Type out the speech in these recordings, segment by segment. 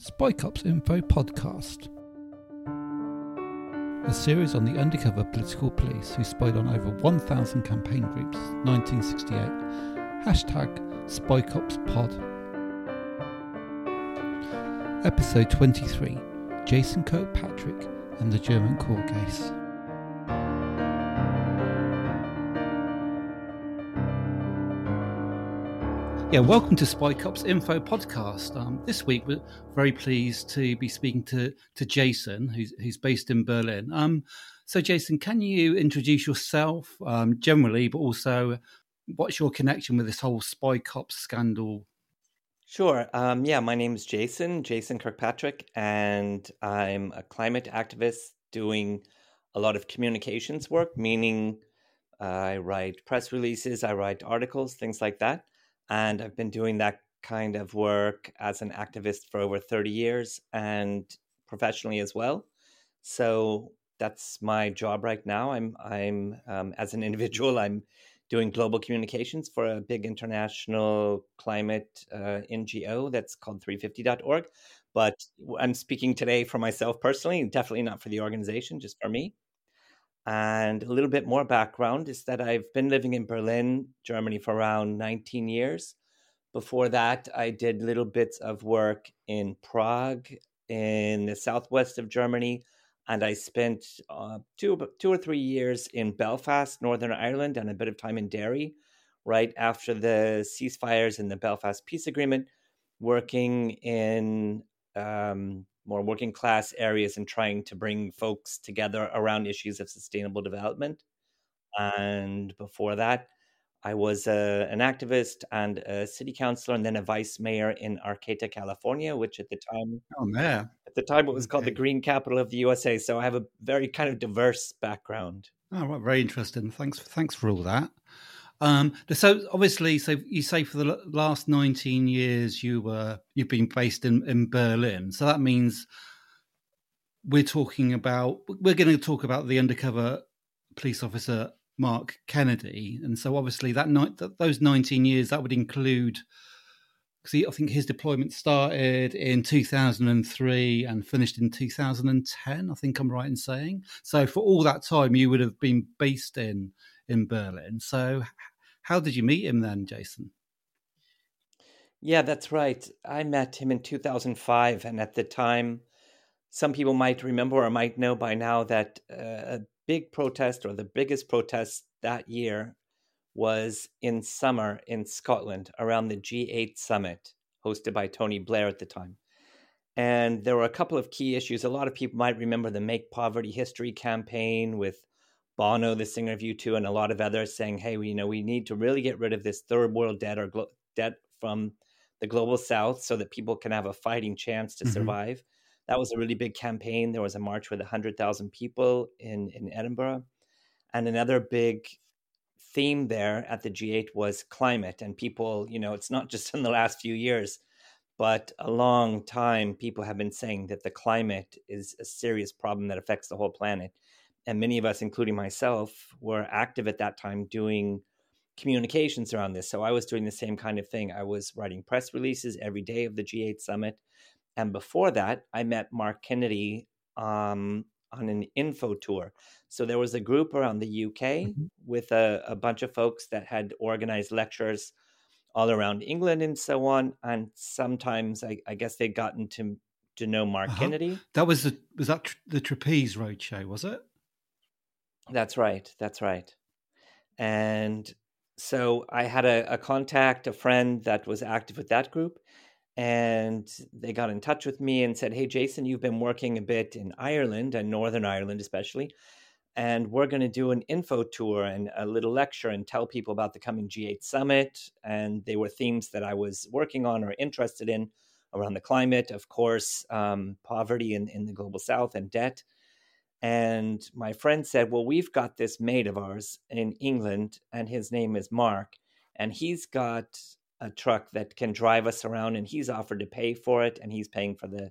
Spy Cops Info Podcast. A series on the undercover political police who spied on over 1,000 campaign groups 1968. Hashtag Spy Cops SpyCopsPod. Episode 23 Jason Kirkpatrick and the German court case. Yeah, welcome to Spy Cops Info Podcast. Um, this week, we're very pleased to be speaking to to Jason, who's who's based in Berlin. Um, so, Jason, can you introduce yourself um, generally, but also what's your connection with this whole Spy Cops scandal? Sure. Um, yeah, my name is Jason, Jason Kirkpatrick, and I'm a climate activist doing a lot of communications work, meaning I write press releases, I write articles, things like that. And I've been doing that kind of work as an activist for over 30 years and professionally as well. So that's my job right now. I'm, I'm um, as an individual, I'm doing global communications for a big international climate uh, NGO that's called 350.org. But I'm speaking today for myself personally, definitely not for the organization, just for me. And a little bit more background is that I've been living in Berlin, Germany for around 19 years. Before that, I did little bits of work in Prague, in the southwest of Germany, and I spent uh, two, two or three years in Belfast, Northern Ireland, and a bit of time in Derry, right after the ceasefires and the Belfast Peace Agreement, working in um, more working class areas and trying to bring folks together around issues of sustainable development. And before that, I was uh, an activist and a city councilor, and then a vice mayor in Arcata, California, which at the time, oh man, at the time it was called the green capital of the USA. So I have a very kind of diverse background. Oh, right, very interesting. Thanks, thanks for all that. Um, so obviously, so you say for the last 19 years you were you've been based in, in Berlin. So that means we're talking about we're going to talk about the undercover police officer Mark Kennedy, and so obviously that night that those 19 years that would include. because I think his deployment started in 2003 and finished in 2010. I think I'm right in saying. So for all that time, you would have been based in in Berlin. So, how did you meet him then, Jason? Yeah, that's right. I met him in 2005. And at the time, some people might remember or might know by now that uh, a big protest or the biggest protest that year was in summer in Scotland around the G8 summit hosted by Tony Blair at the time. And there were a couple of key issues. A lot of people might remember the Make Poverty History campaign with Bono, the singer of U2, and a lot of others saying, hey, we, you know, we need to really get rid of this third world debt or glo- debt from the global south so that people can have a fighting chance to mm-hmm. survive. That was a really big campaign. There was a march with 100,000 people in, in Edinburgh. And another big theme there at the G8 was climate. And people, you know, it's not just in the last few years, but a long time, people have been saying that the climate is a serious problem that affects the whole planet and many of us, including myself, were active at that time doing communications around this. So I was doing the same kind of thing. I was writing press releases every day of the G8 summit. And before that, I met Mark Kennedy um, on an info tour. So there was a group around the UK mm-hmm. with a, a, bunch of folks that had organized lectures all around England and so on. And sometimes I, I guess they'd gotten to to know Mark uh-huh. Kennedy. That was the was that the Trapese Roadshow, was it? That's right. That's right. And so I had a, a, contact, a friend that was active with that group, and they got in touch with me and said, Hey, Jason, you've been working a bit in Ireland and Northern Ireland, especially, and we're going to do an info tour and a little lecture and tell people about the coming G8 summit. And they were themes that I was working on or interested in around the climate, of course, um, poverty in, in the global south, and debt. And my friend said, Well, we've got this mate of ours in England, and his name is Mark, and he's got a truck that can drive us around, and he's offered to pay for it, and he's paying for the,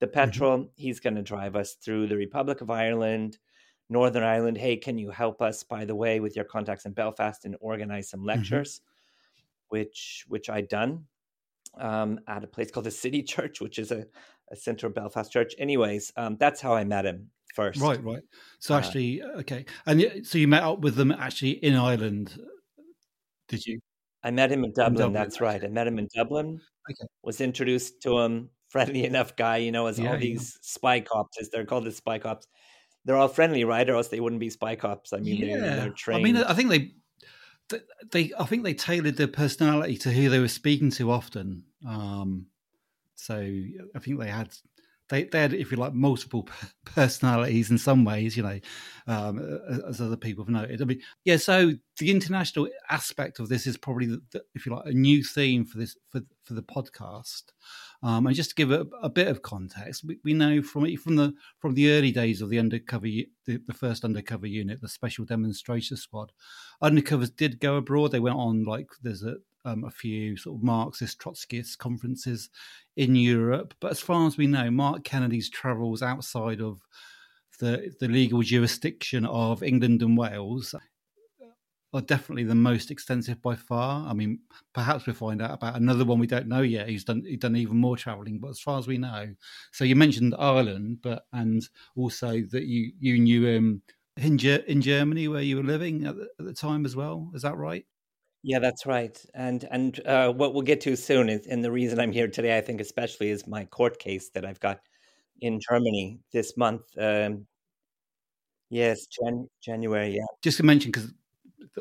the mm-hmm. petrol. Mm-hmm. He's going to drive us through the Republic of Ireland, Northern Ireland. Hey, can you help us, by the way, with your contacts in Belfast and organize some mm-hmm. lectures? Mm-hmm. Which which I'd done um, at a place called the City Church, which is a, a Central Belfast church. Anyways, um, that's how I met him first. Right, right. So uh, actually, uh, okay, and so you met up with them actually in Ireland, did you? I met him in Dublin. In Dublin that's right. I met him in Dublin. Okay. Was introduced to him. Friendly enough guy, you know, as yeah, all these yeah. spy cops, as they're called, the spy cops. They're all friendly, right? Or else they wouldn't be spy cops. I mean, yeah. they're, they're trained. I mean, I think they they I think they tailored their personality to who they were speaking to often. Um, so I think they had they they had, if you like, multiple personalities in some ways, you know, um, as other people have noted. I mean, yeah. So the international aspect of this is probably, the, the, if you like, a new theme for this for for the podcast. Um, and just to give a, a bit of context, we, we, know from from the from the early days of the undercover, the, the first undercover unit, the Special Demonstration Squad, undercovers did go abroad. They went on like there's a um, a few sort of Marxist Trotskyist conferences in Europe. But as far as we know, Mark Kennedy's travels outside of the the legal jurisdiction of England and Wales are definitely the most extensive by far. I mean, perhaps we'll find out about another one we don't know yet. He's done he's done even more travelling, but as far as we know, so you mentioned Ireland, but and also that you you knew him in in Germany where you were living at the, at the time as well. Is that right? Yeah, that's right. And and uh, what we'll get to soon is, and the reason I'm here today, I think, especially, is my court case that I've got in Germany this month. Um, yes, Jan- January. Yeah. Just to mention, because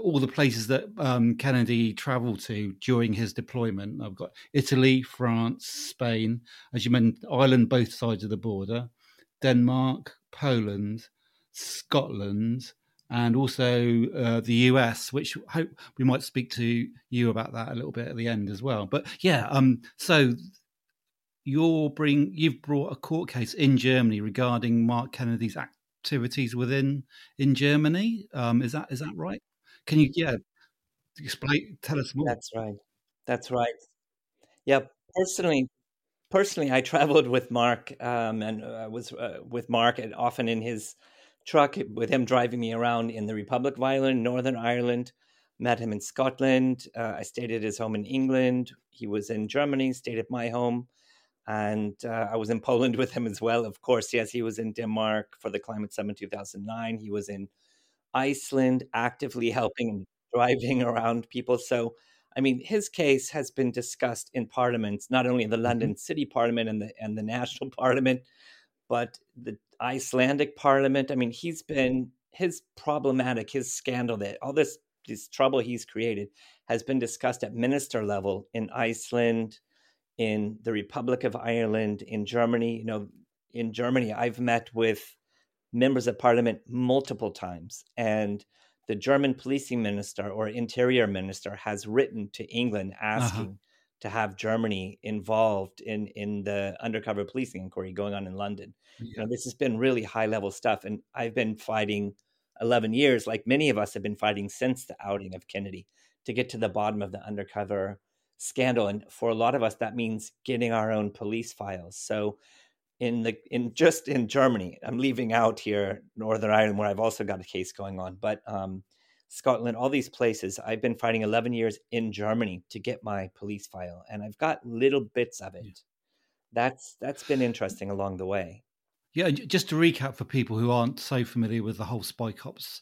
all the places that um, Kennedy traveled to during his deployment, I've got Italy, France, Spain, as you mentioned, Ireland, both sides of the border, Denmark, Poland, Scotland and also uh, the US, which hope we might speak to you about that a little bit at the end as well. But yeah, um, so you're bring you've brought a court case in Germany regarding Mark Kennedy's activities within in Germany. Um, is that is that right? Can you yeah explain? Tell us more. That's right. That's right. Yeah, personally, personally, I traveled with Mark um, and uh, was uh, with Mark and often in his truck with him driving me around in the Republic of Ireland, Northern Ireland. Met him in Scotland. Uh, I stayed at his home in England. He was in Germany, stayed at my home. And uh, I was in Poland with him as well. Of course, yes, he was in Denmark for the Climate Summit 2009. He was in Iceland, actively helping and driving around people. So, I mean, his case has been discussed in parliaments, not only in the mm-hmm. London. City Parliament and the and the National Parliament, but the Icelandic parliament. I mean, he's been his problematic, his scandal that all this this trouble he's created has been discussed at minister level in Iceland, in the Republic of Ireland, in Germany. You know, in Germany, I've met with members of parliament multiple times, and the German policing minister or interior minister has written to England uh-huh. asking. Uh-huh to have Germany involved in in the undercover policing inquiry going on in London. Yeah. You know, this has been really high level stuff, and I've been fighting eleven years, like many of us have been fighting since the outing of Kennedy, to get to the bottom of the undercover scandal. And for a lot of us, that means getting our own police files. So in the in just in Germany, I'm leaving out here Northern Ireland, where I've also got a case going on, but um, Scotland, all these places. I've been fighting 11 years in Germany to get my police file, and I've got little bits of it. Yeah. That's that's been interesting along the way. Yeah, just to recap for people who aren't so familiar with the whole Spy Cops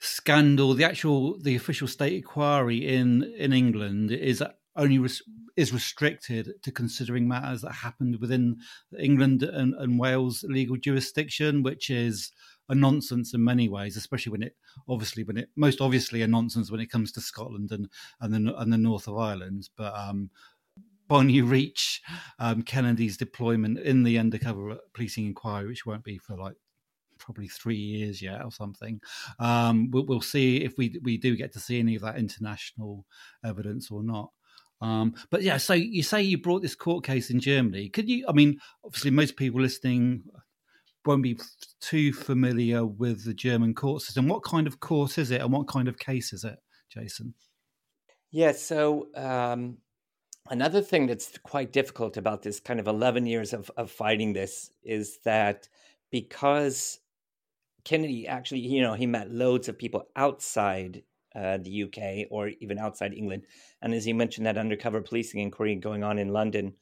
scandal, the actual the official state inquiry in in England is only res- is restricted to considering matters that happened within England and, and Wales legal jurisdiction, which is a nonsense in many ways, especially when it obviously when it most obviously a nonsense when it comes to Scotland and and the and the north of Ireland. But um, when you reach um, Kennedy's deployment in the undercover policing inquiry, which won't be for like probably three years yet or something. Um, we'll, we'll, see if we we do get to see any of that international evidence or not. Um, but yeah, so you say you brought this court case in Germany. Could you? I mean, obviously, most people listening won't be too familiar with the German court system. What kind of court is it, and what kind of case is it, Jason? Yeah, so um, another thing that's quite difficult about this kind of 11 years of, of fighting this is that because Kennedy actually, you know, he met loads of people outside uh, the UK or even outside England. And as you mentioned, that undercover policing inquiry going on in London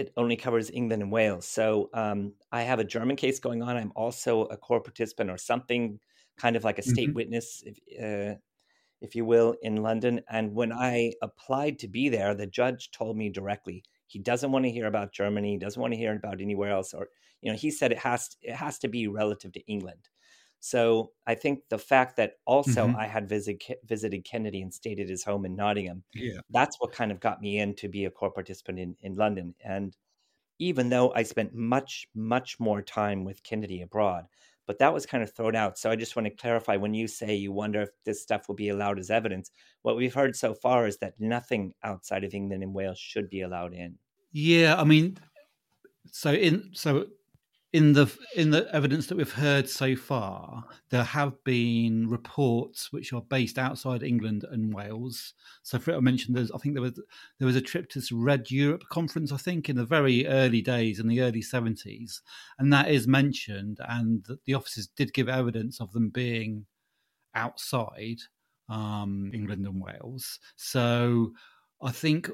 it only covers England and Wales. So um, I have a German case going on. I'm also a core participant or something, kind of like a state mm-hmm. witness, if, uh, if you will, in London. And when I applied to be there, the judge told me directly he doesn't want to hear about Germany, doesn't want to hear about anywhere else, or you know, he said it has it has to be relative to England. So I think the fact that also mm-hmm. I had visit, visited Kennedy and stayed at his home in Nottingham, yeah. that's what kind of got me in to be a core participant in, in London. And even though I spent much, much more time with Kennedy abroad, but that was kind of thrown out. So I just want to clarify when you say you wonder if this stuff will be allowed as evidence, what we've heard so far is that nothing outside of England and Wales should be allowed in. Yeah, I mean, so in so in the in the evidence that we've heard so far, there have been reports which are based outside England and Wales. So, for, I mentioned there's, I think there was there was a trip to this Red Europe conference, I think, in the very early days in the early seventies, and that is mentioned, and the officers did give evidence of them being outside um, England and Wales. So, I think,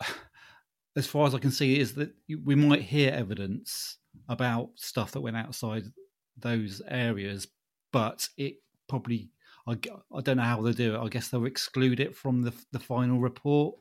as far as I can see, is that we might hear evidence about stuff that went outside those areas, but it probably I, I don't know how they'll do it. I guess they'll exclude it from the the final report.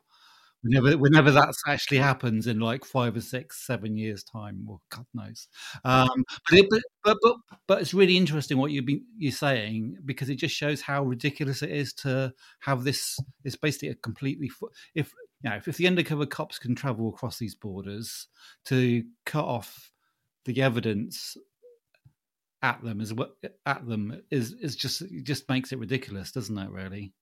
Whenever, whenever that's actually happens in like five or six, seven years time, or God knows. Um, but, it, but, but but it's really interesting what you've been you're saying because it just shows how ridiculous it is to have this. It's basically a completely if you know if, if the undercover cops can travel across these borders to cut off the evidence at them is what at them is is just just makes it ridiculous, doesn't it? Really.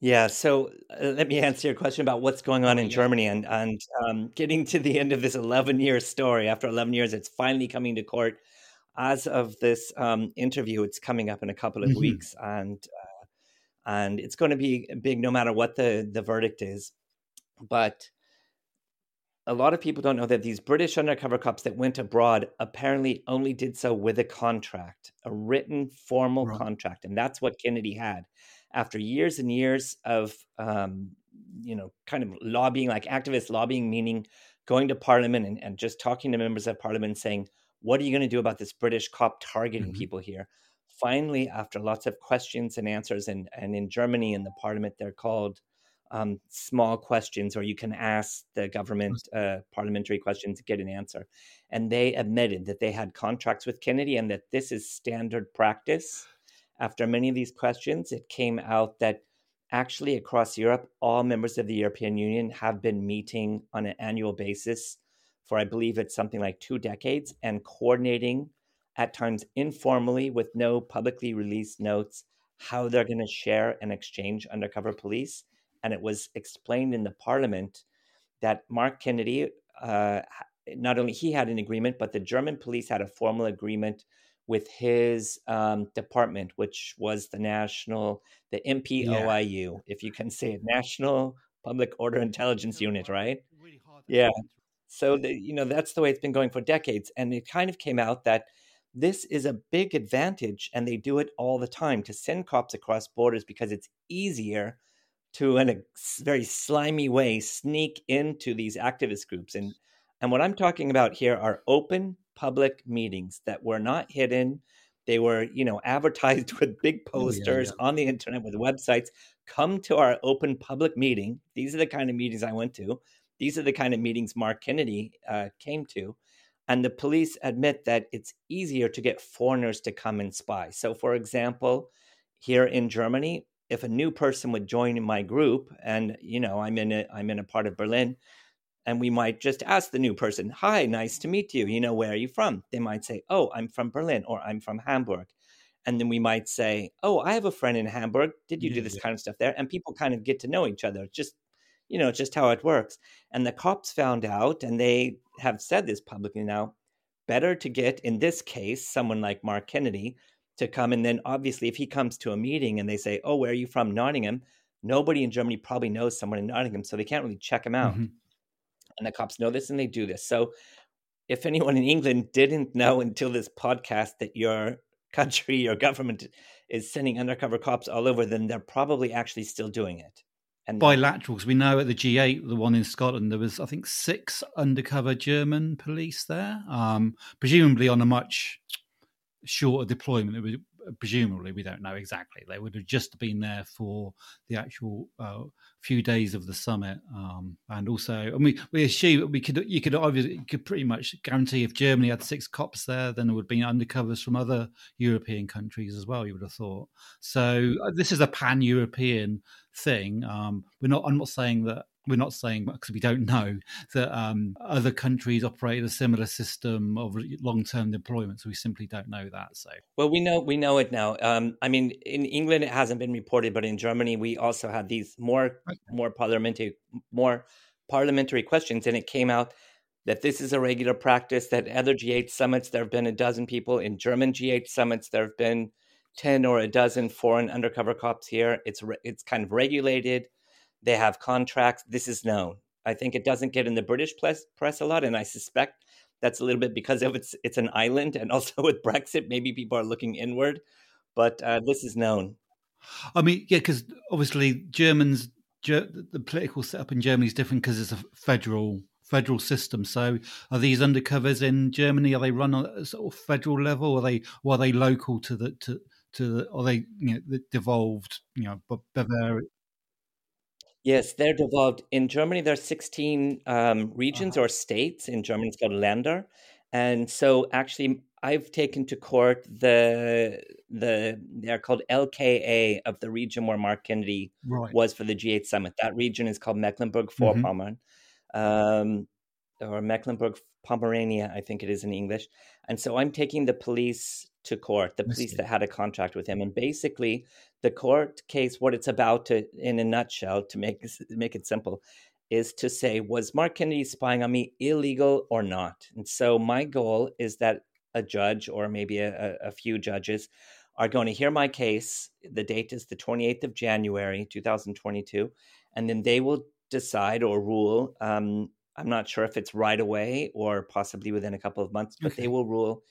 Yeah. So uh, let me answer your question about what's going on in yeah. Germany and and um, getting to the end of this 11 year story. After 11 years, it's finally coming to court. As of this um, interview, it's coming up in a couple of mm-hmm. weeks, and uh, and it's going to be big no matter what the the verdict is. But a lot of people don't know that these British undercover cops that went abroad apparently only did so with a contract, a written formal right. contract, and that's what Kennedy had. After years and years of, um, you know, kind of lobbying, like activist lobbying, meaning going to Parliament and, and just talking to members of Parliament, saying, "What are you going to do about this British cop targeting mm-hmm. people here?" Finally, after lots of questions and answers, and and in Germany in the Parliament, they're called um, small questions, or you can ask the government uh, parliamentary questions to get an answer. And they admitted that they had contracts with Kennedy and that this is standard practice. After many of these questions, it came out that actually across Europe, all members of the European Union have been meeting on an annual basis for, I believe it's something like two decades, and coordinating at times informally with no publicly released notes how they're going to share and exchange undercover police and it was explained in the parliament that Mark Kennedy, uh, not only he had an agreement, but the German police had a formal agreement with his um, department, which was the national, the MPOIU, yeah. if you can say it, National Public Order Intelligence Unit, right? yeah. So the, you know that's the way it's been going for decades, and it kind of came out that this is a big advantage, and they do it all the time to send cops across borders because it's easier to in a very slimy way sneak into these activist groups and and what i'm talking about here are open public meetings that were not hidden. They were you know advertised with big posters oh, yeah, yeah. on the internet with websites. Come to our open public meeting. These are the kind of meetings i went to. These are the kind of meetings mark kennedy uh, came to and the police admit that it's easier to get foreigners to come and spy. So for example here in germany if a new person would join my group and you know i'm in a i'm in a part of berlin and we might just ask the new person hi nice to meet you. You know where are you from? They might say oh i'm from berlin or i'm from hamburg. And then we might say oh i have a friend in hamburg. Did you yeah, do this yeah. kind of stuff there? And people kind of get to know each other. Just you know just how it works. And the cops found out and they have said this publicly now better to get in this case someone like mark kennedy to come. And then obviously, if he comes to a meeting and they say, "Oh, where are you from?" Nottingham. Nobody in Germany probably knows someone in Nottingham, so they can't really check him out. Mm-hmm. And the cops know this and they do this. So if anyone in England didn't know until this podcast that your country, your government is sending undercover cops all over, then they're probably actually still doing it. And bilaterals. We know at the G8, the one in Scotland, there was I think six undercover German police there, um, presumably on a much shorter deployment. It presumably we don't know exactly they would have just been there for the actual uh, few days of the summit um, and also and we we assume we could you could obviously you could pretty much guarantee if germany had six cops there then there would be undercovers from other european countries as well you would have thought so uh, this is a pan-european thing um, we're not i'm not saying that we're not saying because we don't know that um, other countries operate a similar system of long-term deployment, so we simply don't know that. So, well, we know we know it now. Um, I mean, in England it hasn't been reported, but in Germany we also had these more okay. more parliamentary more parliamentary questions, and it came out that this is a regular practice. That other G8 summits there have been a dozen people in German G8 summits there have been ten or a dozen foreign undercover cops here. It's it's kind of regulated they have contracts. This is known. I think it doesn't get in the British press, press a lot, and I suspect that's a little bit because of it's it's an island, and also with Brexit, maybe people are looking inward. But uh, this is known. I mean, yeah, because obviously Germans, the political setup in Germany is different because it's a federal federal system. So, are these undercovers in Germany? Are they run on a sort of federal level? Are they or are they local to the to to the, are they you know devolved you know Bavaria Yes, they're devolved. In Germany, there are 16 um, regions uh-huh. or states. In German, it's called Länder. And so actually, I've taken to court the the they're called LKA of the region where Mark Kennedy right. was for the G8 summit. That region is called Mecklenburg-Vorpommern, mm-hmm. um, or Mecklenburg-Pomerania, I think it is in English. And so I'm taking the police to court, the police that had a contract with him, and basically the court case, what it's about to, in a nutshell, to make make it simple, is to say was Mark Kennedy spying on me illegal or not? And so my goal is that a judge or maybe a, a few judges are going to hear my case. The date is the 28th of January, 2022, and then they will decide or rule. Um, I'm not sure if it's right away or possibly within a couple of months, but okay. they will rule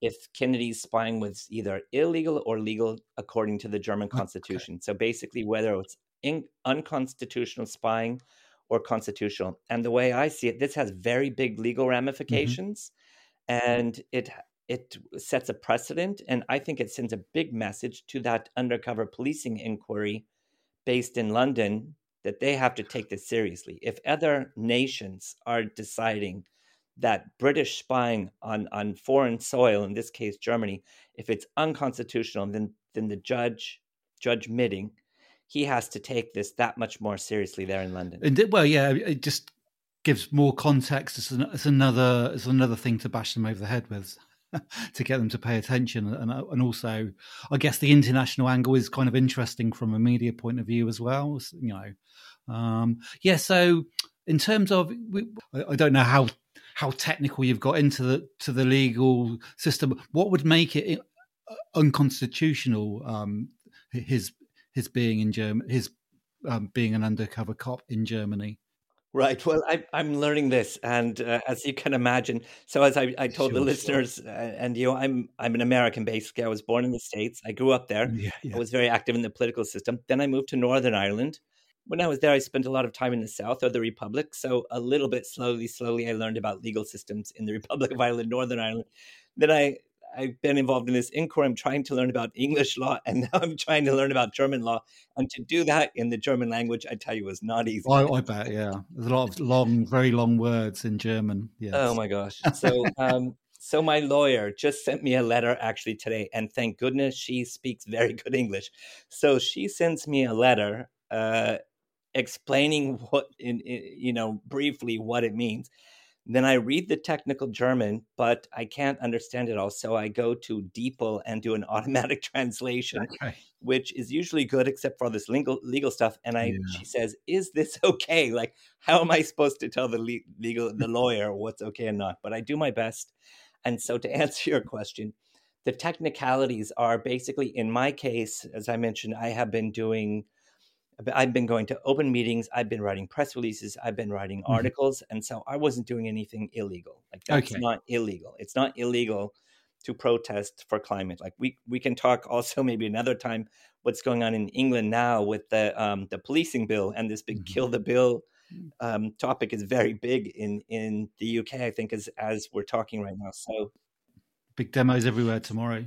if Kennedy's spying was either illegal or legal according to the German constitution. Okay. So basically, whether it's in, unconstitutional spying or constitutional. And the way I see it, this has very big legal mm-hmm. ramifications, mm-hmm. and it it sets a precedent. And I think it sends a big message to that undercover policing inquiry based in London that they have to take this seriously. If other nations are deciding that British spying on, on foreign soil, in this case Germany, if it's unconstitutional, then then the judge, Judge Mitting, he has to take this that much more seriously there in London. And well, yeah, it just gives more context. It's, an, it's another it's another thing to bash them over the head with. to get them to pay attention and and also I guess the international angle is kind of interesting from a media point of view as well you know um, yeah so in terms of I don't know how how technical you've got into the to the legal system. What would make it uh, unconstitutional? Um, his his being in Germany, his um, being an undercover cop in Germany. Right. Well, I, am learning this, and uh, as you can imagine, so as I, I told sure, the listeners, sure. uh, and you know, I'm I'm an American. Basically, I was born in the states. I grew up there. Yeah, yeah. I was very active in the political system. Then I moved to Northern Ireland, when I was there, I spent a lot of time in the south of the Republic. So a little bit slowly, slowly, I learned about legal systems in the Republic of Ireland, Northern Ireland. Then I I've been involved in this inquiry. I'm trying to learn about English law, and now I'm trying to learn about German law. And to do that in the German language, I tell you, was not easy. I, I bet, yeah. There's a lot of long, very long words in German. Yes. Oh my gosh. So, um, so my lawyer just sent me a letter actually today, and thank goodness she speaks very good English. So she sends me a letter uh, explaining what in, in, you know briefly what it means then i read the technical german but i can't understand it all so i go to DeepL and do an automatic translation okay. which is usually good except for all this legal legal stuff and i yeah. she says is this okay like how am i supposed to tell the legal the lawyer what's okay and not but i do my best and so to answer your question the technicalities are basically in my case as i mentioned i have been doing I've been going to open meetings. I've been writing press releases. I've been writing mm-hmm. articles, and so I wasn't doing anything illegal. Like that's okay. not illegal. It's not illegal to protest for climate. Like we we can talk also maybe another time what's going on in England now with the um, the policing bill and this big mm-hmm. kill the bill mm. um, topic is very big in in the UK. I think as as we're talking right now. So big demos everywhere tomorrow.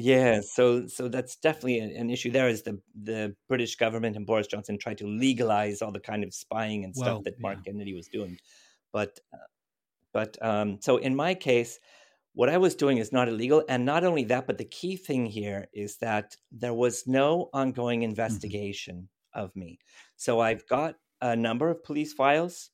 Yeah, so so that's definitely an issue. There is the the British government and Boris Johnson tried to legalize all the kind of spying and stuff well, that Mark yeah. Kennedy was doing, but uh, but um, so in my case, what I was doing is not illegal, and not only that, but the key thing here is that there was no ongoing mm-hmm. investigation mm-hmm. of me. So I've got a number of police files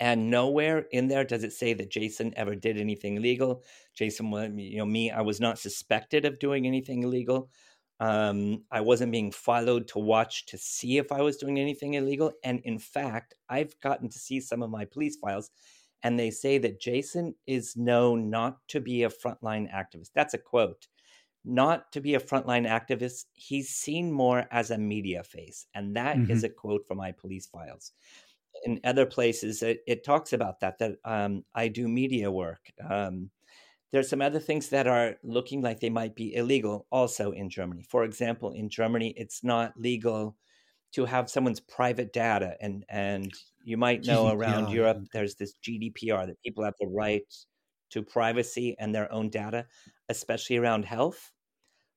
and nowhere in there does it say that Jason ever did anything illegal. Jason, you know, me, I was not suspected of doing anything illegal. Um, I wasn't being followed to watch to see if I was doing anything illegal. And in fact, I've gotten to see some of my police files, and they say that Jason is known not to be a frontline activist. That's a quote. Not to be a frontline activist, he's seen more as a media face. And that mm-hmm. is a quote from my police files in other places it, it talks about that that um, i do media work um, there's some other things that are looking like they might be illegal also in germany for example in germany it's not legal to have someone's private data and and you might know around europe there's this gdpr that people have the right to privacy and their own data especially around health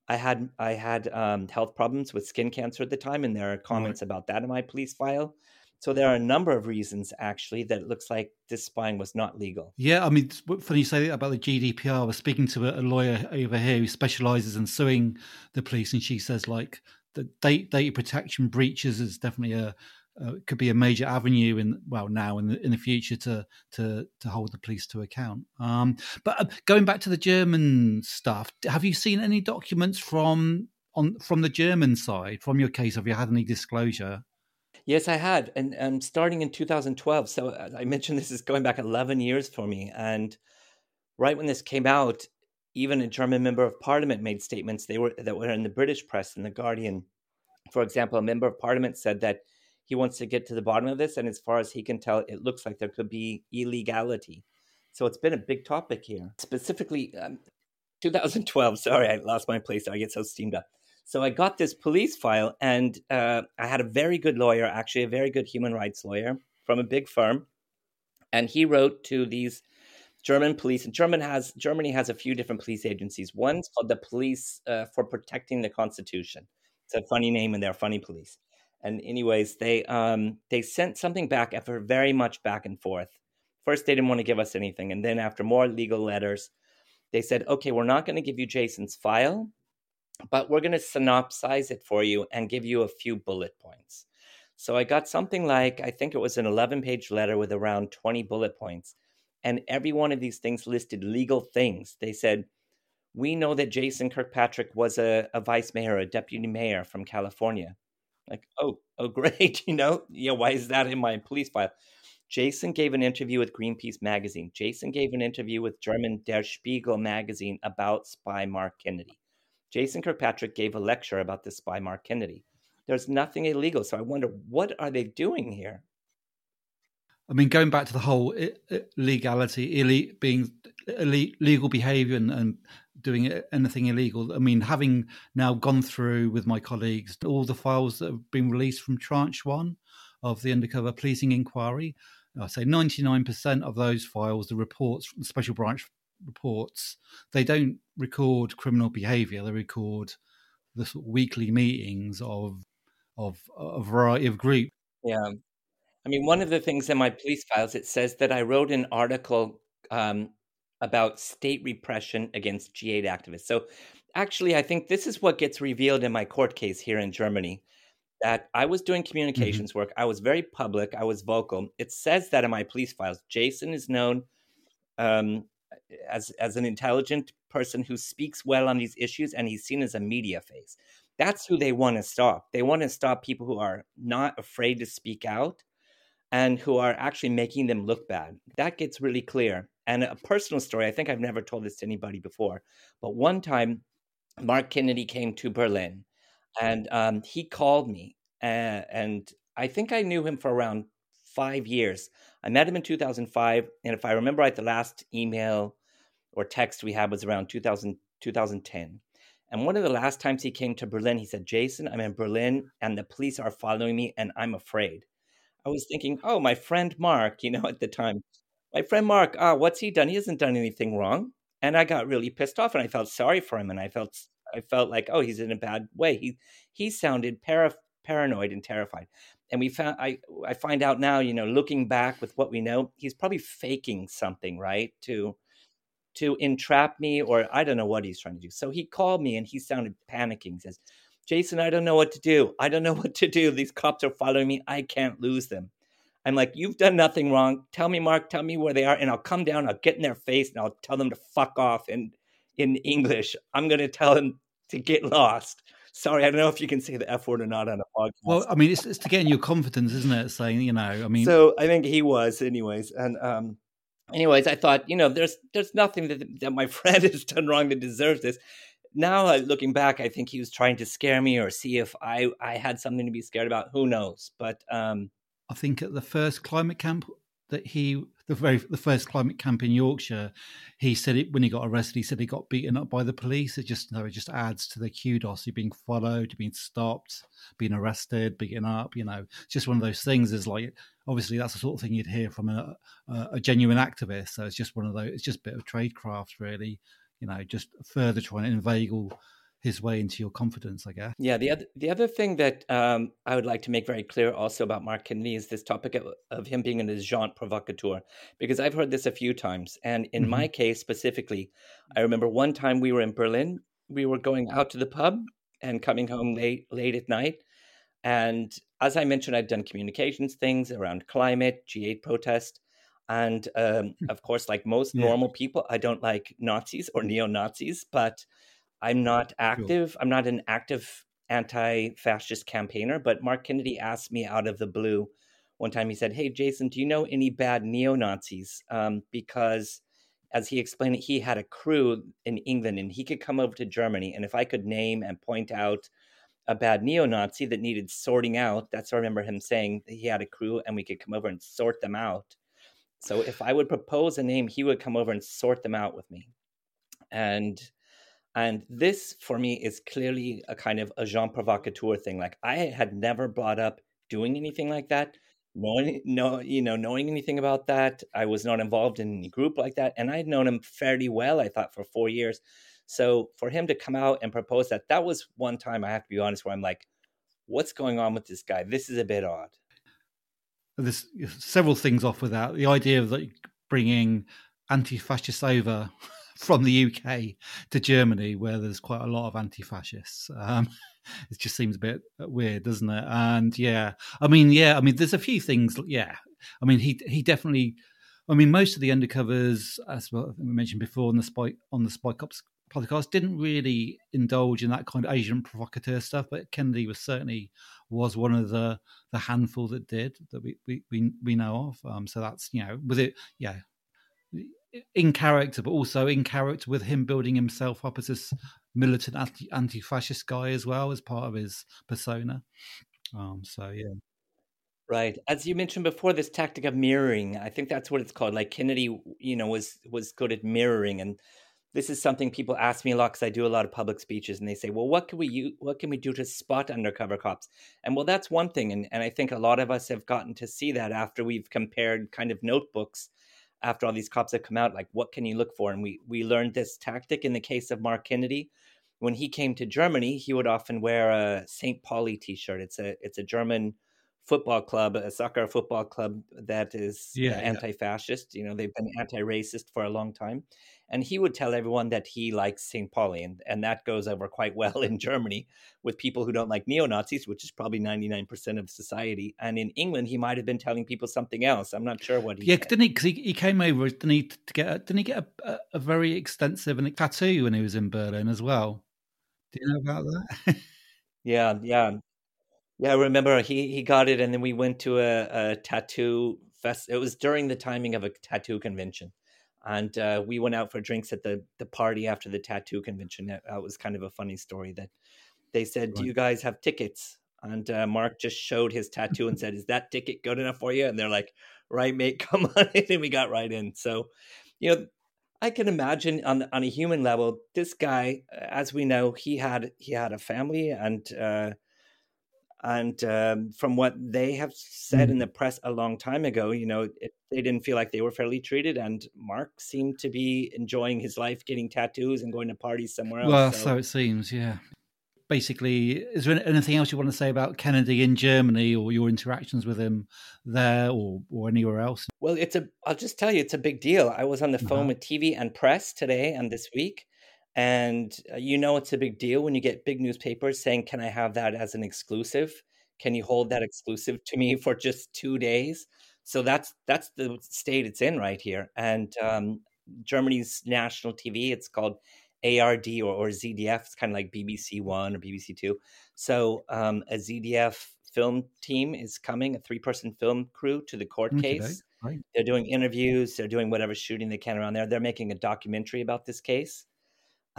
I had I had um, health problems with skin cancer at the time, and there are comments right. about that in my police file. So there are a number of reasons actually that it looks like this spying was not legal. Yeah, I mean, funny you say that about the GDPR. I was speaking to a, lawyer over here who specialises in suing the police, and she says like the data protection breaches is definitely a uh, could be a major avenue in well now in the in the future to to to hold the police to account. Um, but uh, going back to the German stuff, have you seen any documents from on from the German side from your case? Have you had any disclosure? Yes, I had, and starting in 2012. So I mentioned this is going back 11 years for me, and right when this came out, even a German member of parliament made statements they were that were in the British press and the Guardian. For example, a member of parliament said that he wants to get to the bottom of this, and as far as he can tell, it looks like there could be illegality. So it's been a big topic here. Specifically, um, 2012. Sorry, I lost my place. I get so steamed up. So I got this police file, and uh, I had a very good lawyer, actually, a very good human rights lawyer from a big firm, and he wrote to these German police. And German has Germany has a few different police agencies. One's called the Police uh, for Protecting the Constitution. It's a funny name, and they're funny police. And anyways, they um, they sent something back after very much back and forth. First, they didn't want to give us anything, and then after more legal letters, they said, "Okay, we're not going to give you Jason's file." But we're going to synopsize it for you and give you a few bullet points. So I got something like, I think it was an 11 page letter with around 20 bullet points. And every one of these things listed legal things. They said, We know that Jason Kirkpatrick was a, a vice mayor, a deputy mayor from California. Like, oh, oh, great. You know, yeah, why is that in my police file? Jason gave an interview with Greenpeace magazine. Jason gave an interview with German Der Spiegel magazine about spy Mark Kennedy. Jason Kirkpatrick gave a lecture about this spy Mark Kennedy. There's nothing illegal. So I wonder, what are they doing here? I mean, going back to the whole legality, ille- being legal behavior and, and doing anything illegal. I mean, having now gone through with my colleagues all the files that have been released from tranche one of the undercover policing inquiry, I say 99% of those files, the reports from the special branch reports, they don't record criminal behaviour. They record the sort of weekly meetings of of a variety of groups. Yeah, I mean, one of the things in my police files it says that I wrote an article um, about state repression against G8 activists. So, actually, I think this is what gets revealed in my court case here in Germany. That I was doing communications mm-hmm. work. I was very public. I was vocal. It says that in my police files. Jason is known um, as as an intelligent person who speaks well on these issues and he's seen as a media face. That's who they want to stop. They want to stop people who are not afraid to speak out and who are actually making them look bad. That gets really clear. And a personal story i think i've never told this to anybody before but one time mark kennedy came to berlin and um, he called me uh, and i think i knew him for around five years I met him in 2005. And if I remember right, the last email or text we had was around 2000, 2010. And one of the last times he came to Berlin, he said, Jason, I'm in Berlin and the police are following me and I'm afraid. I was thinking, oh, my friend Mark, you know, at the time, my friend Mark, ah, what's he done? He hasn't done anything wrong. And I got really pissed off and I felt sorry for him. And I felt, I felt like, oh, he's in a bad way. He, he sounded para, paranoid and terrified. And we found, I, I find out now, you know, looking back with what we know, he's probably faking something, right? To, to entrap me or I don't know what he's trying to do. So he called me and he sounded panicking. He says, Jason, I don't know what to do. I don't know what to do. These cops are following me. I can't lose them. I'm like, you've done nothing wrong. Tell me, Mark, tell me where they are, and I'll come down, I'll get in their face, and I'll tell them to fuck off in in English. I'm gonna tell them to get lost. Sorry, I don't know if you can say the F word or not on a podcast. Well, I mean, it's, it's to get in your confidence, isn't it? Saying, you know, I mean, so I think he was, anyways, and um, anyways, I thought, you know, there's there's nothing that that my friend has done wrong that deserves this. Now, uh, looking back, I think he was trying to scare me or see if I I had something to be scared about. Who knows? But um, I think at the first climate camp that he the very the first climate camp in Yorkshire, he said it when he got arrested. He said he got beaten up by the police. It just no, it just adds to the kudos. You're being followed, you're being stopped, being arrested, beaten up. You know, just one of those things. Is like obviously that's the sort of thing you'd hear from a, a, a genuine activist. So it's just one of those. It's just a bit of tradecraft, really. You know, just further trying to inveigle his way into your confidence, I guess. Yeah. The other the other thing that um, I would like to make very clear also about Mark Kennedy is this topic of, of him being an agent provocateur, because I've heard this a few times, and in mm-hmm. my case specifically, I remember one time we were in Berlin, we were going out to the pub and coming home late late at night, and as I mentioned, I've done communications things around climate, G8 protest. And um, hmm. of course, like most yeah. normal people, I don't like Nazis or neo Nazis, but I'm not active. I'm not an active anti-fascist campaigner, but Mark Kennedy asked me out of the blue one time. He said, "Hey, Jason, do you know any bad neo Nazis?" Um, because, as he explained it, he had a crew in England, and he could come over to Germany, and if I could name and point out a bad neo Nazi that needed sorting out, that's I remember him saying he had a crew, and we could come over and sort them out. So if I would propose a name, he would come over and sort them out with me, and and this for me is clearly a kind of agent provocateur thing. Like I had never brought up doing anything like that. Knowing, no, you know, knowing anything about that, I was not involved in any group like that, and I'd known him fairly well. I thought for four years, so for him to come out and propose that, that was one time I have to be honest, where I'm like, "What's going on with this guy? This is a bit odd." There's several things off with that. The idea of like bringing anti-fascists over from the UK to Germany, where there's quite a lot of anti-fascists. Um, it just seems a bit weird, doesn't it? And yeah, I mean, yeah, I mean, there's a few things. Yeah, I mean, he he definitely. I mean, most of the undercovers, as we mentioned before on the spy on the Spy Cops podcast, didn't really indulge in that kind of agent provocateur stuff. But Kennedy was certainly was one of the the handful that did that we we we, know of. Um, so that's you know, with it, yeah, in character, but also in character with him building himself up as this militant anti fascist guy as well as part of his persona. Um, so yeah. Right. As you mentioned before, this tactic of mirroring, I think that's what it's called. Like Kennedy, you know, was was good at mirroring, and this is something people ask me a lot because I do a lot of public speeches, and they say, "Well, what can we what can we do to spot undercover cops?" And well, that's one thing, and and I think a lot of us have gotten to see that after we've compared kind of notebooks after all these cops have come out, like what can you look for? And we we learned this tactic in the case of Mark Kennedy. When he came to Germany, he would often wear a St. Pauli T-shirt. It's a it's a German football club, a soccer football club that is uh, yeah, anti-fascist. Yeah. You know, they've been anti-racist for a long time, and he would tell everyone that he likes St. Pauli, and, and that goes over quite well in Germany with people who don't like neo Nazis, which is probably 99% of society. And in England, he might have been telling people something else. I'm not sure what he Yeah, said. didn't he? Because he, he came over, didn't he, to get a, didn't he get a, a, very extensive and tattoo when he was in Berlin as well? Do you know about that? yeah, yeah. Yeah, I remember he, he got it, and then we went to a, a tattoo fest. It was during the timing of a tattoo convention and uh, we went out for drinks at the the party after the tattoo convention. That, that was kind of a funny story. That they said, right. "Do you guys have tickets?" And uh, Mark just showed his tattoo and said, "Is that ticket good enough for you?" And they're like, "Right, mate, come on in." And we got right in. So, you know, I can imagine on on a human level, this guy, as we know, he had he had a family, and uh, and um, from what they have said mm. in the press a long time ago, you know, it, they didn't feel like they were fairly treated, and Mark seemed to be enjoying his life, getting tattoos and going to parties somewhere else. Well, so, so it seems, yeah basically, is there anything else you want to say about Kennedy in Germany or your interactions with him there or, or anywhere else? Well, it's a. I'll just tell you, it's a big deal. I was on the phone uh-huh. with TV and press today and this week, and uh, you know it's a big deal when you get big newspapers saying, "Can I have that as an exclusive? Can you hold that exclusive to me for just two days?" So that's that's the state it's in right here, and um, Germany's national TV. It's called ARD or, or ZDF. It's kind of like BBC One or BBC Two. So um, a ZDF film team is coming, a three-person film crew to the court mm, case. Right. They're doing interviews. They're doing whatever shooting they can around there. They're making a documentary about this case.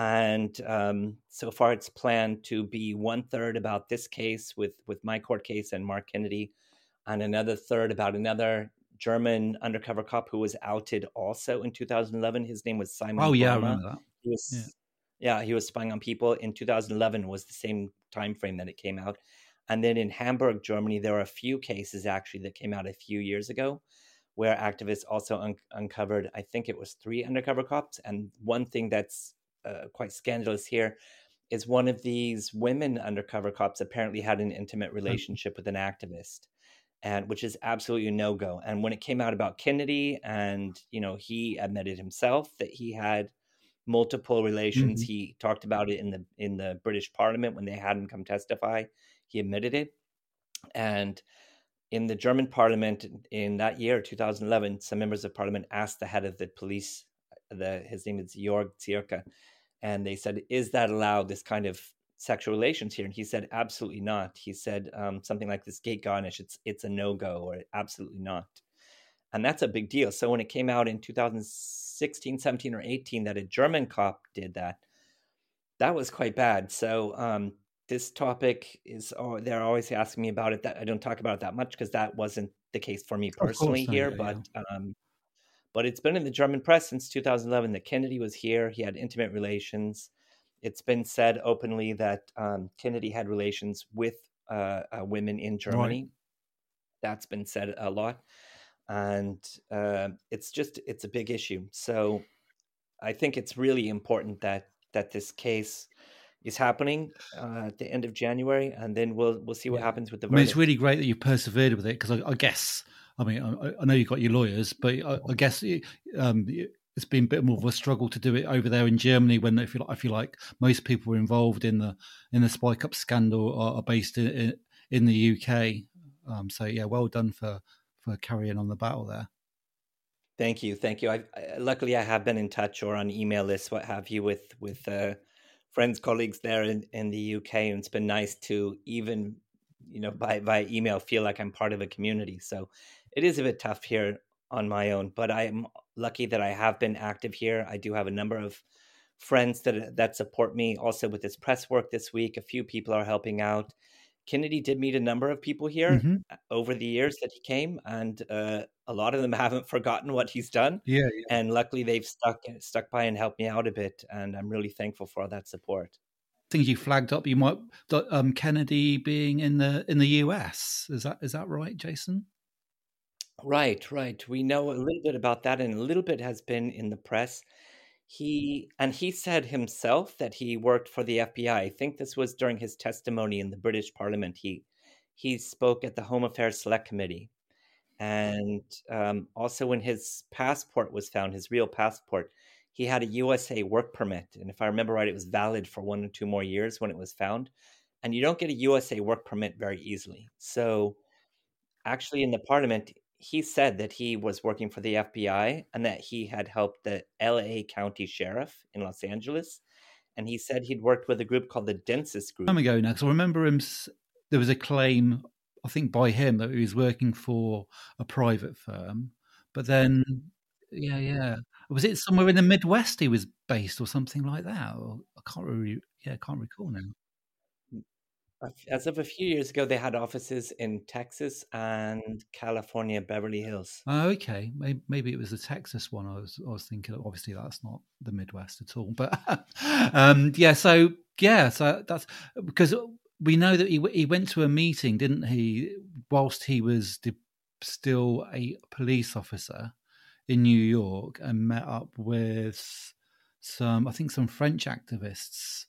And um, so far, it's planned to be one third about this case with with my court case and Mark Kennedy, and another third about another German undercover cop who was outed also in 2011. His name was Simon. Oh yeah, I remember that. He was, yeah. yeah, he was spying on people. In 2011 was the same time frame that it came out. And then in Hamburg, Germany, there are a few cases actually that came out a few years ago where activists also un- uncovered, I think it was three undercover cops. And one thing that's uh, quite scandalous here is one of these women undercover cops apparently had an intimate relationship with an activist and which is absolutely no go and when it came out about kennedy and you know he admitted himself that he had multiple relations. Mm-hmm. He talked about it in the in the British Parliament when they had him come testify. He admitted it, and in the German Parliament in that year, 2011, some members of Parliament asked the head of the police, the his name is Jörg Ziercke, and they said, "Is that allowed? This kind of sexual relations here?" And he said, "Absolutely not." He said um, something like this gate garnish. It's it's a no go or absolutely not, and that's a big deal. So when it came out in 2016, 17, or 18 that a German cop did that. That was quite bad. So um, this topic is, oh, they're always asking me about it. That I don't talk about it that much because that wasn't the case for me personally here. Yeah, but yeah. Um, but it's been in the German press since 2011 that Kennedy was here. He had intimate relations. It's been said openly that um, Kennedy had relations with uh, uh, women in Germany. Right. That's been said a lot and uh, it's just it's a big issue. So I think it's really important that that this case is happening uh, at the end of January, and then we'll we'll see what yeah. happens with the. I mean, it's really great that you persevered with it because I, I, guess I mean I, I, know you've got your lawyers, but I, I guess um, it's been a bit more of a struggle to do it over there in Germany when I feel I feel like most people involved in the in the Spycop scandal are, are based in, in the UK. Um, so yeah, well done for for carrying on the battle there. Thank you, thank you. I, I, luckily I have been in touch or on email lists, what have you, with with uh, friends, colleagues there in, in the UK, and it's been nice to even you know by by email feel like I'm part of a community. So it is a bit tough here on my own, but I am lucky that I have been active here. I do have a number of friends that that support me. Also with this press work this week, a few people are helping out. Kennedy did meet a number of people here mm-hmm. over the years that he came, and uh, a lot of them haven't forgotten what he's done. Yeah, yeah, and luckily they've stuck stuck by and helped me out a bit, and I'm really thankful for that support. Things you flagged up, you might um, Kennedy being in the in the US. Is that is that right, Jason? Right, right. We know a little bit about that, and a little bit has been in the press. He and he said himself that he worked for the FBI. I think this was during his testimony in the British Parliament. He he spoke at the Home Affairs Select Committee, and um, also when his passport was found, his real passport, he had a USA work permit, and if I remember right, it was valid for one or two more years when it was found. And you don't get a USA work permit very easily. So, actually, in the Parliament, he said that he was working for the FBI and that he had helped the LA County Sheriff in Los Angeles. And he said he'd worked with a group called the Densus Group. Time ago now, because I remember him. There was a claim, I think, by him that he was working for a private firm, but then, yeah, yeah, was it somewhere in the Midwest he was based or something like that? Or I can't really, yeah, I can't recall now. As of a few years ago, they had offices in Texas and California, Beverly Hills. Oh, okay. Maybe, maybe it was the Texas one. I was I was thinking. Obviously, that's not the Midwest at all. But um, yeah, so yeah, so that's because we know that he he went to a meeting, didn't he? Whilst he was still a police officer in New York, and met up with some, I think, some French activists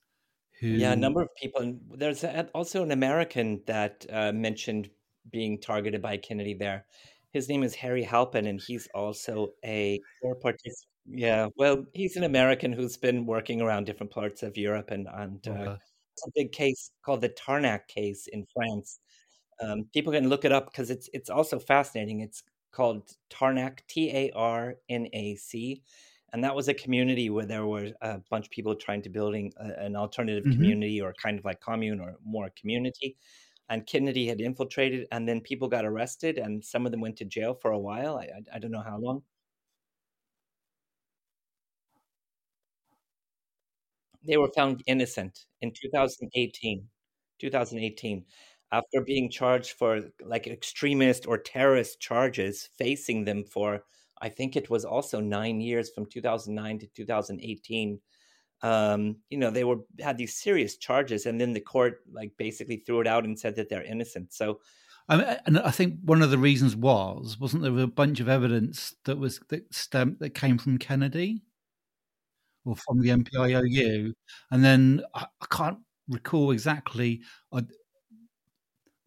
who... Yeah, a number of people. There's also an American that uh, mentioned being targeted by Kennedy there. His name is Harry Halpin, and he's also a core participant. Yeah, well, he's an American who's been working around different parts of Europe, and and uh, okay. a big case called the Tarnac case in France. Um, people can look it up because it's it's also fascinating. It's called Tarnac, T A R N A C, and that was a community where there were a bunch of people trying to building a, an alternative mm-hmm. community or kind of like commune or more community and kennedy had infiltrated and then people got arrested and some of them went to jail for a while i, I, I don't know how long they were found innocent in 2018 2018 after being charged for like extremist or terrorist charges facing them for I think it was also nine years from 2009 to 2018. Um, you know, they were had these serious charges, and then the court like basically threw it out and said that they're innocent. So, and I think one of the reasons was wasn't there a bunch of evidence that was that stem that came from Kennedy or from the NPOIU, and then I, I can't recall exactly. I,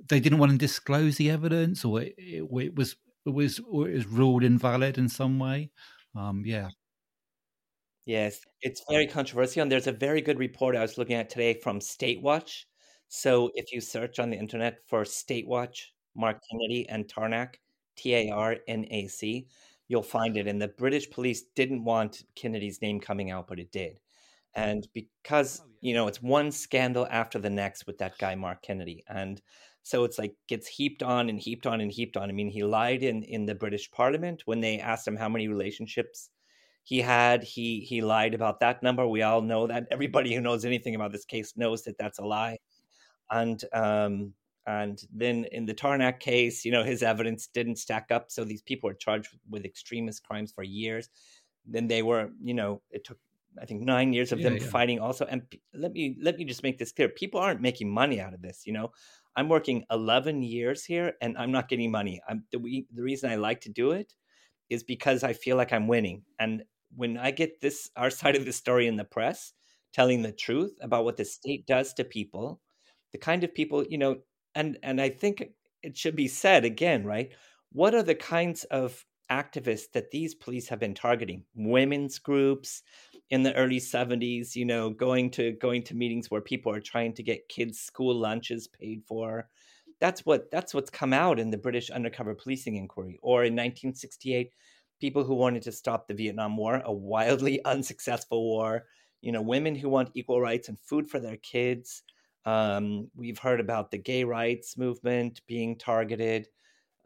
they didn't want to disclose the evidence, or it, it, it was was was ruled invalid in some way. Um, yeah. Yes, it's very controversial, and there's a very good report I was looking at today from Statewatch. So if you search on the internet for Statewatch, Mark Kennedy, and Tarnac, T A R N A C, you'll find it. And the British police didn't want Kennedy's name coming out, but it did. And because, oh, you know, it's one scandal after the next with that guy, Mark Kennedy. And so it's like gets heaped on and heaped on and heaped on. I mean, he lied in in the British Parliament when they asked him how many relationships he had. He he lied about that number. We all know that. Everybody who knows anything about this case knows that that's a lie. And um and then in the Tarnac case, you know, his evidence didn't stack up. So these people were charged with extremist crimes for years. Then they were, you know, it took I think nine years of yeah, them yeah. fighting also. And let me let me just make this clear: people aren't making money out of this. You know, I'm working 11 years here and I'm not getting money. I'm the, we, the reason I like to do it is because I feel like I'm winning. And when I get this our side of the story in the press, telling the truth about what the state does to people, the kind of people, you know, and and I think it should be said again, right? What are the kinds of activists that these police have been targeting? Women's groups, in the early 70s you know going to going to meetings where people are trying to get kids school lunches paid for. That's what that's what's come out in the british undercover policing inquiry or in 1968 people who wanted to stop the vietnam war a wildly unsuccessful war you know women who want equal rights and food for their kids. Um, we've heard about the gay rights movement being targeted.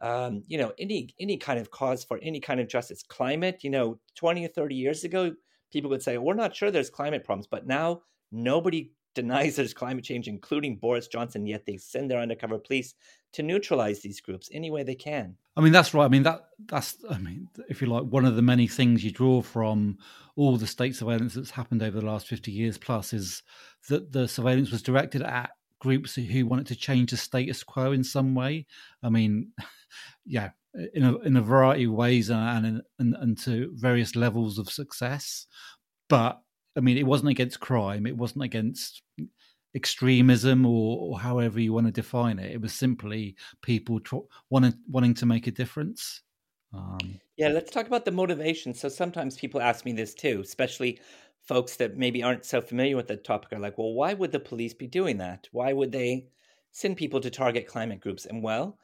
Um, you know any any kind of cause for any kind of justice. Climate you know 20 or 30 years ago people would say, we're not sure there's climate problems. But now nobody denies there's climate change, including Boris Johnson, yet they send their undercover police to neutralize these groups any way they can. I mean, that's right. I mean, that that's, I mean, if you like, one of the many things you draw from all the state surveillance that's happened over the last 50 years plus is that the surveillance was directed at groups who wanted to change the status quo in some way. I mean, yeah, in a in a variety of ways and and, and to various levels of success. But I mean, it wasn't against crime. It wasn't against extremism or, or however you want to define it. It was simply people wanting wanting to make a difference. Um, yeah, let's talk about the motivation. So sometimes people ask me this too, especially folks that maybe aren't so familiar with the topic are like, well, why would the police be doing that? Why would they send people to target climate groups? And well,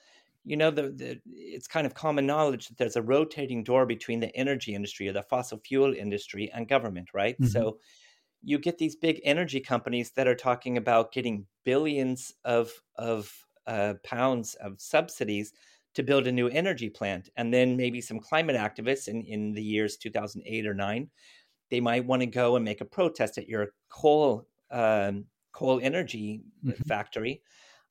you know, the, the, it's kind of common knowledge that there's a rotating door between the energy industry or the fossil fuel industry and government, right? Mm-hmm. So you get these big energy companies that are talking about getting billions of of uh, pounds of subsidies to build a new energy plant, and then maybe some climate activists in in the years 2008 or nine, they might want to go and make a protest at your coal um, coal energy mm-hmm. factory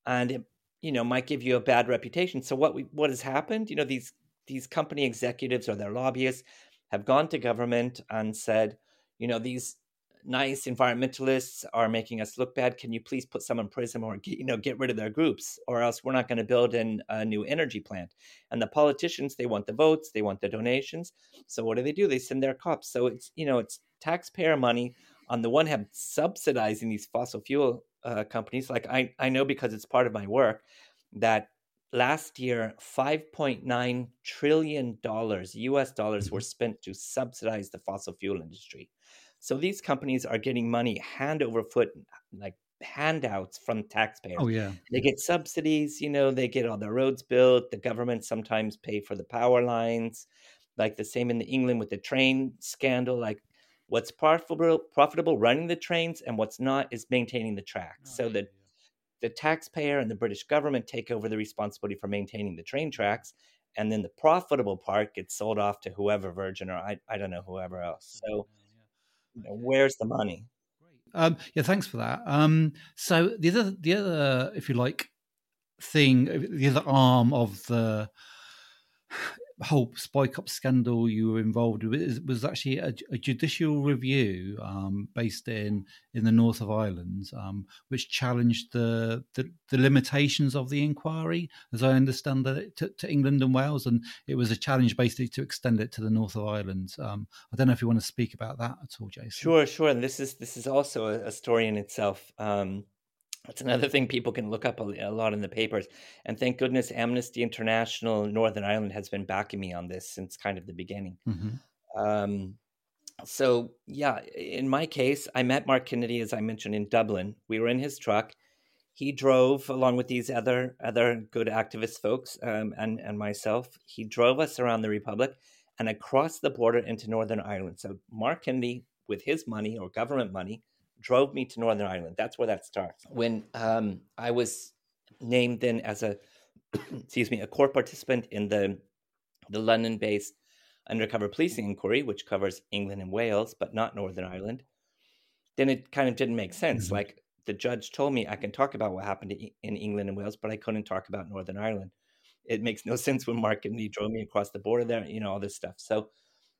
and it you know might give you a bad reputation. So what we what has happened? You know these these company executives or their lobbyists have gone to government and said, you know these nice environmentalists are making us look bad. Can you please put some in prison or get, you know get rid of their groups, or else we're not going to build in a new energy plant. And the politicians they want the votes, they want the donations. So what do they do? They send their cops. So it's you know it's taxpayer money on the one hand subsidizing these fossil fuel uh, companies. Like I I know because it's part of my work that last year 5.9 trillion dollars US dollars were mm-hmm. spent to subsidize the fossil fuel industry. So these companies are getting money hand over foot, like handouts from taxpayers. Oh yeah, they get subsidies. You know, they get all the roads built. The government sometimes pay for the power lines. Like the same in England with the train scandal. Like what's profitable profitable running the trains and what's not is maintaining the tracks. Oh, so that the taxpayer and the British government take over the responsibility for maintaining the train tracks, and then the profitable part gets sold off to whoever Virgin or I, I don't know whoever else. So you know, where's the money? Um, yeah, thanks for that. Um, so the other, the other, if you like, thing, the other arm of the whole Spycop scandal you were involved with was actually a, a judicial review um, based in in the north of Ireland, um, which challenged the, the, the limitations of the inquiry, as I understand it, to, to, England and Wales, and it was a challenge basically to extend it to the north of Ireland. Um, I don't know if you want to speak about that at all, Jason. Sure, sure. And this is this is also a, a story in itself. Um, that's another thing people can look up a, a, lot in the papers. And thank goodness Amnesty International Northern Ireland has been backing me on this since kind of the beginning. Mm-hmm. Um, so, yeah, in my case, I met Mark Kennedy, as I mentioned, in Dublin. We were in his truck. He drove along with these other other good activist folks um, and, and myself. He drove us around the Republic and across the border into Northern Ireland. So, Mark Kennedy, with his money or government money, drove me to Northern Ireland. That's where that starts. When um, I was named then as a excuse me a core participant in the the London-based undercover policing inquiry, which covers England and Wales, but not Northern Ireland, then it kind of didn't make sense. Mm-hmm. Like the judge told me I can talk about what happened in England and Wales, but I couldn't talk about Northern Ireland. It makes no sense when Mark and he drove me across the border there, you know, all this stuff. So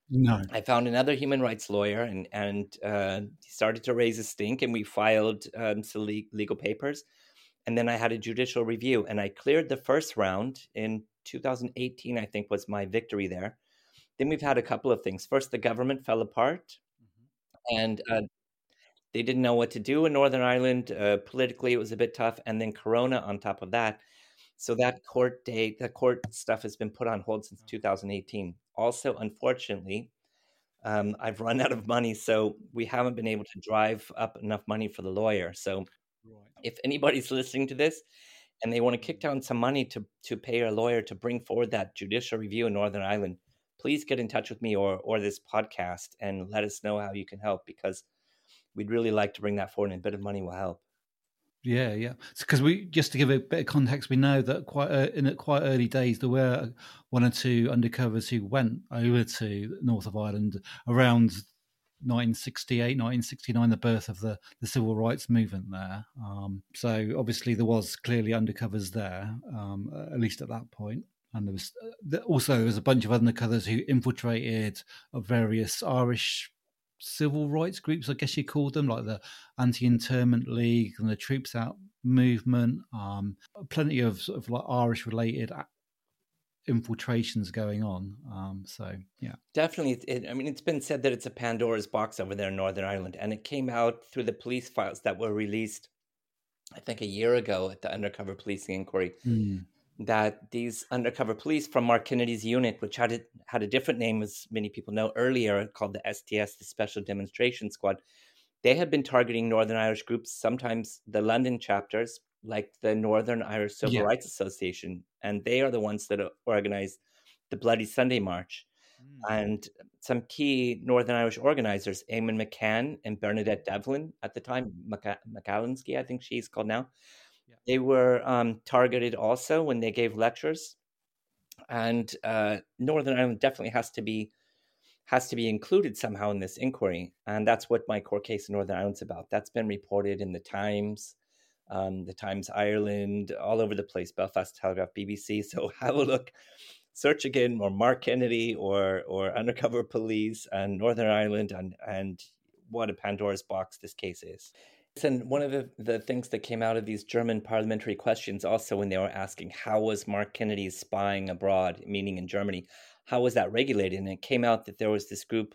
no. I found another human rights lawyer and and uh, started to raise a stink, and we filed um, some legal papers. And then I had a judicial review, and I cleared the first round in 2018. I think was my victory there. Then we've had a couple of things. First, the government fell apart, mm-hmm. and uh, they didn't know what to do in Northern Ireland. Uh, politically, it was a bit tough, and then Corona on top of that. So that court date, the court stuff has been put on hold since 2018 also, unfortunately, um, I've run out of money, so we haven't been able to drive up enough money for the lawyer. So, right. if anybody's listening to this and they want to kick down some money to to pay a lawyer to bring forward that judicial review in Northern Ireland, please get in touch with me or or this podcast and let us know how you can help because we'd really like to bring that forward, and a bit of money will help. Yeah, yeah. Because we just to give a bit of context, we know that quite uh, in quite early days there were one or two undercovers who went over to north of Ireland around 1968, 1969, the birth of the, the civil rights movement there. Um, so obviously there was clearly undercovers there, um, at least at that point. And there was uh, also there was a bunch of undercovers who infiltrated various Irish civil rights groups, I guess you call them, like the Anti-Internment League and the Troops Out movement. Um, plenty of sort of like Irish related infiltrations going on. Um, so yeah, definitely. It, I mean, it's been said that it's a Pandora's box over there in Northern Ireland, and it came out through the police files that were released, I think, a year ago at the undercover policing inquiry. Mm that these undercover police from Mark Kennedy's unit, which had a, had a different name, as many people know earlier, called the SDS, the Special Demonstration Squad, they had been targeting Northern Irish groups, sometimes the London chapters, like the Northern Irish Civil yeah. Rights Association, and they are the ones that organized the Bloody Sunday March. Mm. And some key Northern Irish organizers, Eamonn McCann and Bernadette Devlin at the time, McAliskey, I think she's called now, they were um, targeted also when they gave lectures, and uh, Northern Ireland definitely has to be has to be included somehow in this inquiry, and that's what my court case in Northern Ireland's about. That's been reported in the Times. um, the Times Ireland, all over the place, Belfast Telegraph, BBC. So have a look, search again, or Mark Kennedy, or or Undercover Police, and Northern Ireland, and and what a Pandora's box this case is. And one of the, the things that came out of these German parliamentary questions also when they were asking how was Mark Kennedy's spying abroad, meaning in Germany, how was that regulated? And it came out that there was this group,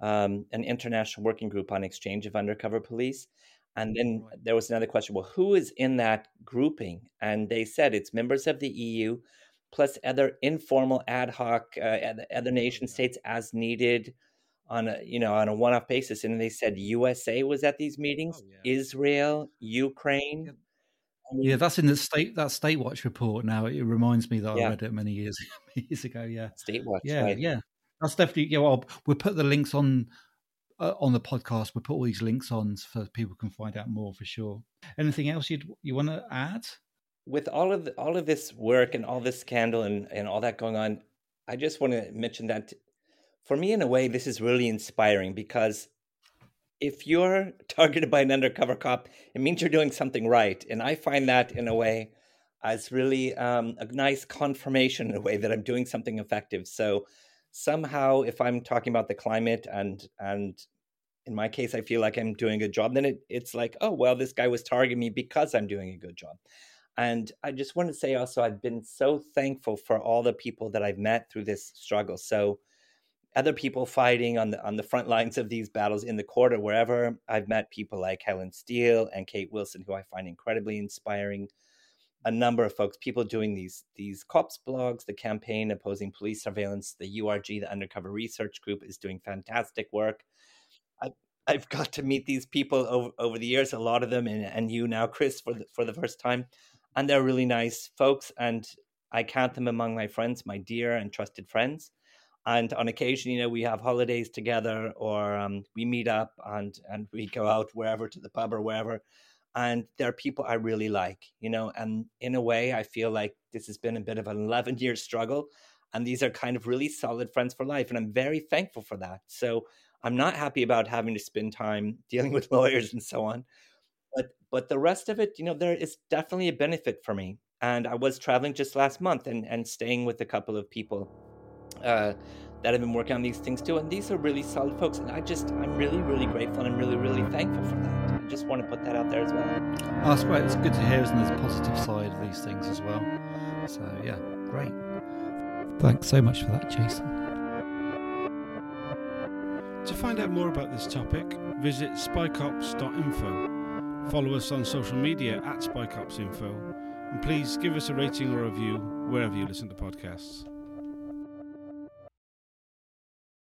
um, an international working group on exchange of undercover police. And then right. there was another question well, who is in that grouping? And they said it's members of the EU plus other informal ad hoc, uh, other nation states as needed on a you know on a one-off basis and they said usa was at these meetings oh, yeah. israel ukraine yeah that's in the state that Statewatch report now it reminds me that yeah. i read it many years years ago yeah Statewatch yeah right. yeah that's definitely yeah well we'll put the links on uh, on the podcast we'll put all these links on so people can find out more for sure anything else you'd you want to add with all of the, all of this work and all this scandal and, and all that going on i just want to mention that for me, in a way, this is really inspiring because if you're targeted by an undercover cop, it means you're doing something right. And I find that in a way as really um, a nice confirmation in a way that I'm doing something effective. So somehow, if I'm talking about the climate and and in my case, I feel like I'm doing a good job, then it, it's like, oh well, this guy was targeting me because I'm doing a good job. And I just want to say also, I've been so thankful for all the people that I've met through this struggle. So other people fighting on the on the front lines of these battles in the court or wherever. I've met people like Helen Steel and Kate Wilson, who I find incredibly inspiring. A number of folks, people doing these these cops blogs, the campaign opposing police surveillance, the URG, the Undercover Research Group, is doing fantastic work. I've I've got to meet these people over, over the years, a lot of them, and, and you now, Chris, for the, for the first time, and they're really nice folks, and I count them among my friends, my dear and trusted friends and on occasion you know we have holidays together or um, we meet up and and we go out wherever to the pub or wherever and there are people i really like you know and in a way i feel like this has been a bit of an 11 year struggle and these are kind of really solid friends for life and i'm very thankful for that. So i'm not happy about having to spend time dealing with lawyers and so on but but the rest of it you know there is definitely a benefit for me and i was traveling just last month and and staying with a couple of people uh, that have been working on these things too. And these are really solid folks. And I just, I'm really, really grateful and I'm really, really thankful for that. I just want to put that out there as well. Oh, that's great. It's good to hear, isn't there? A positive side of these things as well. So, yeah, great. Thanks so much for that, Jason. To find out more about this topic, visit spycops.info. Follow us on social media at spycopsinfo. And please give us a rating or review wherever you listen to podcasts.